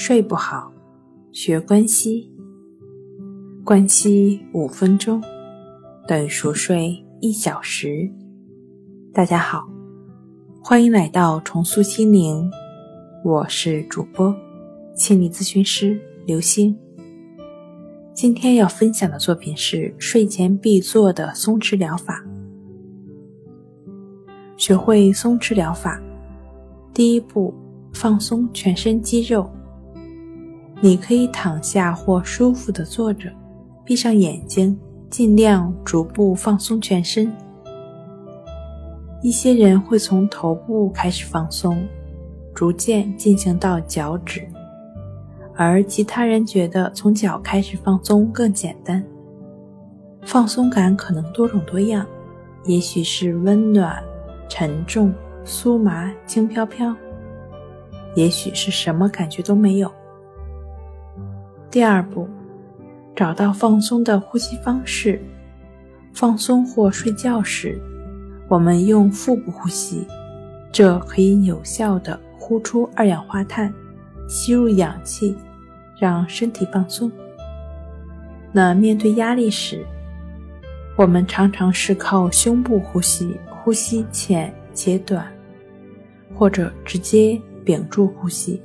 睡不好，学关西。关西五分钟等于熟睡一小时。大家好，欢迎来到重塑心灵，我是主播心理咨询师刘星。今天要分享的作品是睡前必做的松弛疗法。学会松弛疗法，第一步，放松全身肌肉。你可以躺下或舒服的坐着，闭上眼睛，尽量逐步放松全身。一些人会从头部开始放松，逐渐进行到脚趾，而其他人觉得从脚开始放松更简单。放松感可能多种多样，也许是温暖。沉重、酥麻、轻飘飘，也许是什么感觉都没有。第二步，找到放松的呼吸方式。放松或睡觉时，我们用腹部呼吸，这可以有效的呼出二氧化碳，吸入氧气，让身体放松。那面对压力时，我们常常是靠胸部呼吸。呼吸浅且短，或者直接屏住呼吸。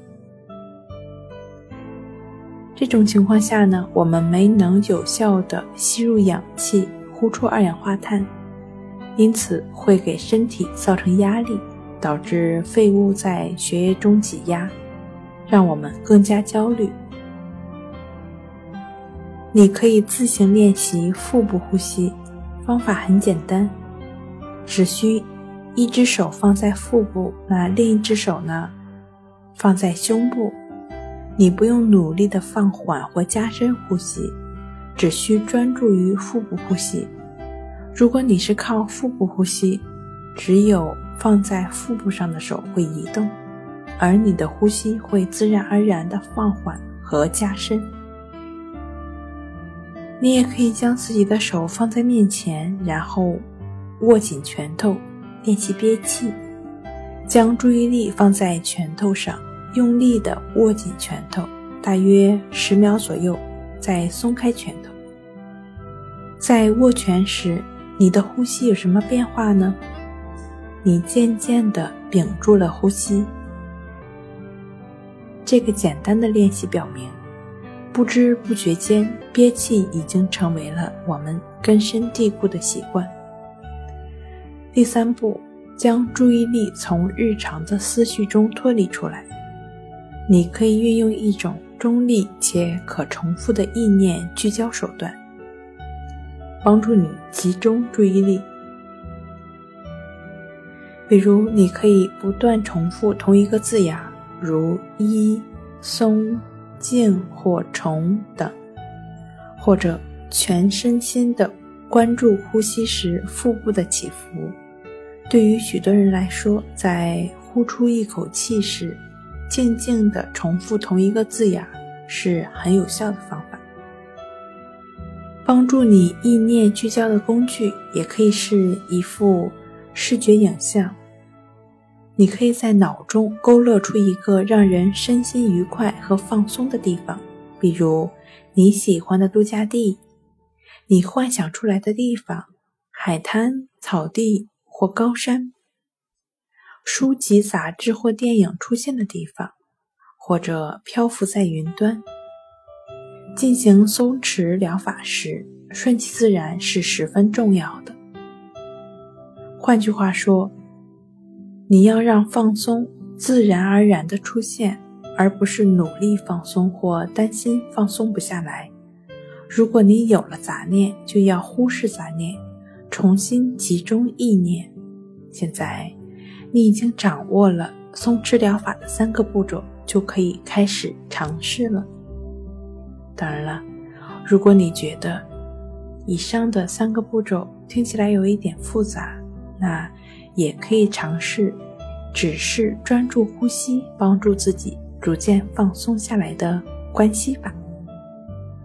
这种情况下呢，我们没能有效的吸入氧气，呼出二氧化碳，因此会给身体造成压力，导致废物在血液中挤压，让我们更加焦虑。你可以自行练习腹部呼吸，方法很简单。只需一只手放在腹部，那另一只手呢，放在胸部。你不用努力的放缓或加深呼吸，只需专注于腹部呼吸。如果你是靠腹部呼吸，只有放在腹部上的手会移动，而你的呼吸会自然而然的放缓和加深。你也可以将自己的手放在面前，然后。握紧拳头，练习憋气，将注意力放在拳头上，用力的握紧拳头，大约十秒左右，再松开拳头。在握拳时，你的呼吸有什么变化呢？你渐渐的屏住了呼吸。这个简单的练习表明，不知不觉间，憋气已经成为了我们根深蒂固的习惯。第三步，将注意力从日常的思绪中脱离出来。你可以运用一种中立且可重复的意念聚焦手段，帮助你集中注意力。比如，你可以不断重复同一个字眼，如“一”“松”“静”或“虫”等，或者全身心的关注呼吸时腹部的起伏。对于许多人来说，在呼出一口气时，静静地重复同一个字眼是很有效的方法。帮助你意念聚焦的工具，也可以是一幅视觉影像。你可以在脑中勾勒出一个让人身心愉快和放松的地方，比如你喜欢的度假地，你幻想出来的地方，海滩、草地。或高山、书籍、杂志或电影出现的地方，或者漂浮在云端。进行松弛疗法时，顺其自然是十分重要的。换句话说，你要让放松自然而然的出现，而不是努力放松或担心放松不下来。如果你有了杂念，就要忽视杂念，重新集中意念。现在，你已经掌握了松弛疗法的三个步骤，就可以开始尝试了。当然了，如果你觉得以上的三个步骤听起来有一点复杂，那也可以尝试只是专注呼吸，帮助自己逐渐放松下来的关系法。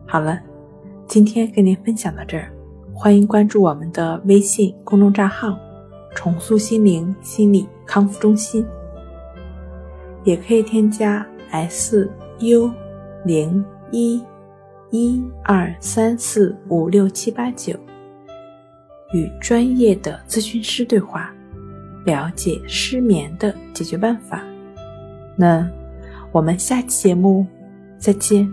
好了，今天跟您分享到这儿，欢迎关注我们的微信公众账号。重塑心灵心理康复中心，也可以添加 s u 零一一二三四五六七八九，与专业的咨询师对话，了解失眠的解决办法。那我们下期节目再见。